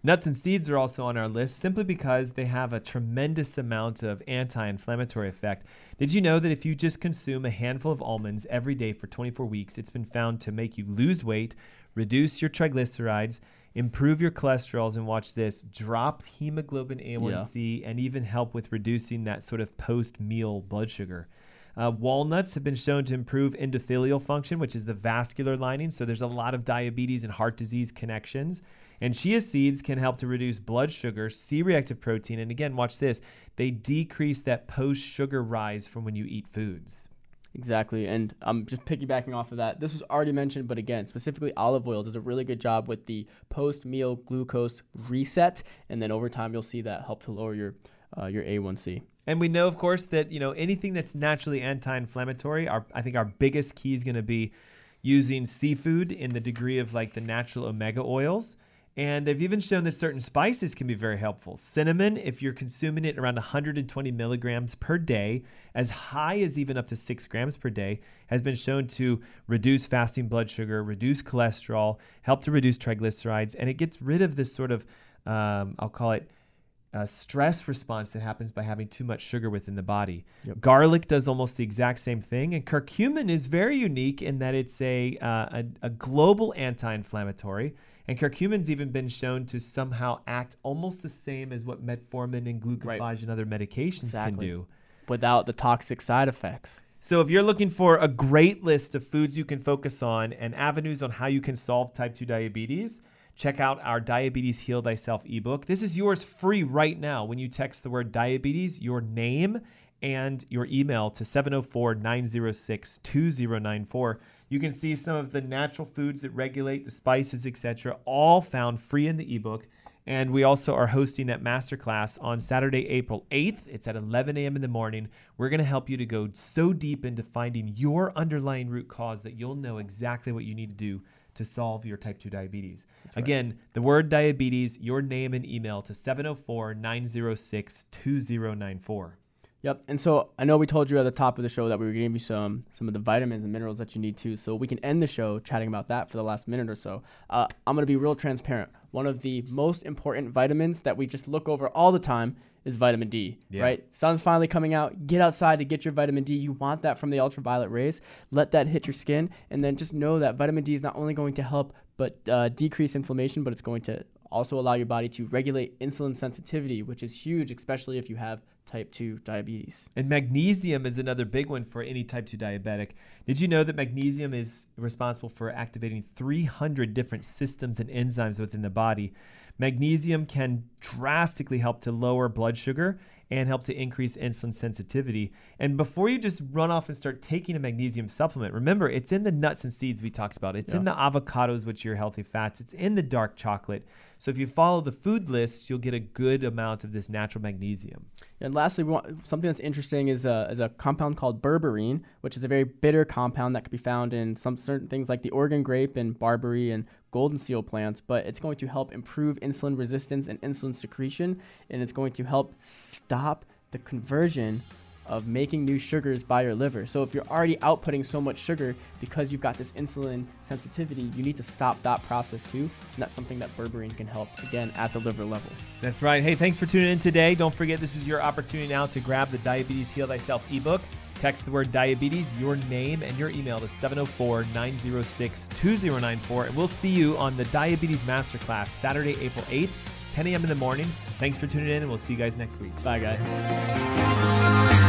Nuts and seeds are also on our list simply because they have a tremendous amount of anti inflammatory effect. Did you know that if you just consume a handful of almonds every day for 24 weeks, it's been found to make you lose weight, reduce your triglycerides, improve your cholesterols, and watch this drop hemoglobin A1C, and even help with reducing that sort of post meal blood sugar? Uh, walnuts have been shown to improve endothelial function, which is the vascular lining. So there's a lot of diabetes and heart disease connections. And chia seeds can help to reduce blood sugar, C reactive protein, and again, watch this, they decrease that post sugar rise from when you eat foods. Exactly. And I'm just piggybacking off of that. This was already mentioned, but again, specifically olive oil does a really good job with the post meal glucose reset. And then over time, you'll see that help to lower your, uh, your A1C. And we know, of course, that you know anything that's naturally anti-inflammatory. Our, I think our biggest key is going to be using seafood in the degree of like the natural omega oils. And they've even shown that certain spices can be very helpful. Cinnamon, if you're consuming it around 120 milligrams per day, as high as even up to six grams per day, has been shown to reduce fasting blood sugar, reduce cholesterol, help to reduce triglycerides, and it gets rid of this sort of, um, I'll call it, a stress response that happens by having too much sugar within the body. Yep. Garlic does almost the exact same thing, and curcumin is very unique in that it's a uh, a, a, global anti-inflammatory. And curcumin's even been shown to somehow act almost the same as what metformin and glucophage right. and other medications exactly. can do, without the toxic side effects. So, if you're looking for a great list of foods you can focus on and avenues on how you can solve type 2 diabetes, check out our Diabetes Heal Thyself ebook. This is yours free right now when you text the word diabetes, your name, and your email to 704 906 2094. You can see some of the natural foods that regulate the spices, etc., all found free in the ebook. And we also are hosting that masterclass on Saturday, April 8th. It's at 11 a.m. in the morning. We're going to help you to go so deep into finding your underlying root cause that you'll know exactly what you need to do to solve your type 2 diabetes. Again, the word diabetes, your name and email to 704 906 2094. Yep. And so I know we told you at the top of the show that we were give you some some of the vitamins and minerals that you need too. So we can end the show chatting about that for the last minute or so. Uh, I'm going to be real transparent. One of the most important vitamins that we just look over all the time is vitamin D. Yeah. Right? Sun's finally coming out. Get outside to get your vitamin D. You want that from the ultraviolet rays. Let that hit your skin, and then just know that vitamin D is not only going to help but uh, decrease inflammation, but it's going to also allow your body to regulate insulin sensitivity, which is huge, especially if you have type 2 diabetes. And magnesium is another big one for any type 2 diabetic. Did you know that magnesium is responsible for activating 300 different systems and enzymes within the body? Magnesium can drastically help to lower blood sugar and help to increase insulin sensitivity. And before you just run off and start taking a magnesium supplement, remember it's in the nuts and seeds we talked about. It's yeah. in the avocados, which are healthy fats. It's in the dark chocolate. So if you follow the food list, you'll get a good amount of this natural magnesium. And lastly, want, something that's interesting is a, is a compound called berberine, which is a very bitter compound that can be found in some certain things like the Oregon grape and barberry and golden seal plants, but it's going to help improve insulin resistance and insulin secretion, and it's going to help stop the conversion of making new sugars by your liver. So if you're already outputting so much sugar because you've got this insulin sensitivity, you need to stop that process too. And that's something that berberine can help again at the liver level. That's right. Hey, thanks for tuning in today. Don't forget this is your opportunity now to grab the Diabetes Heal Thyself ebook. Text the word diabetes, your name, and your email to 704 906 2094. And we'll see you on the Diabetes Masterclass Saturday, April 8th, 10 a.m. in the morning. Thanks for tuning in, and we'll see you guys next week. Bye, guys.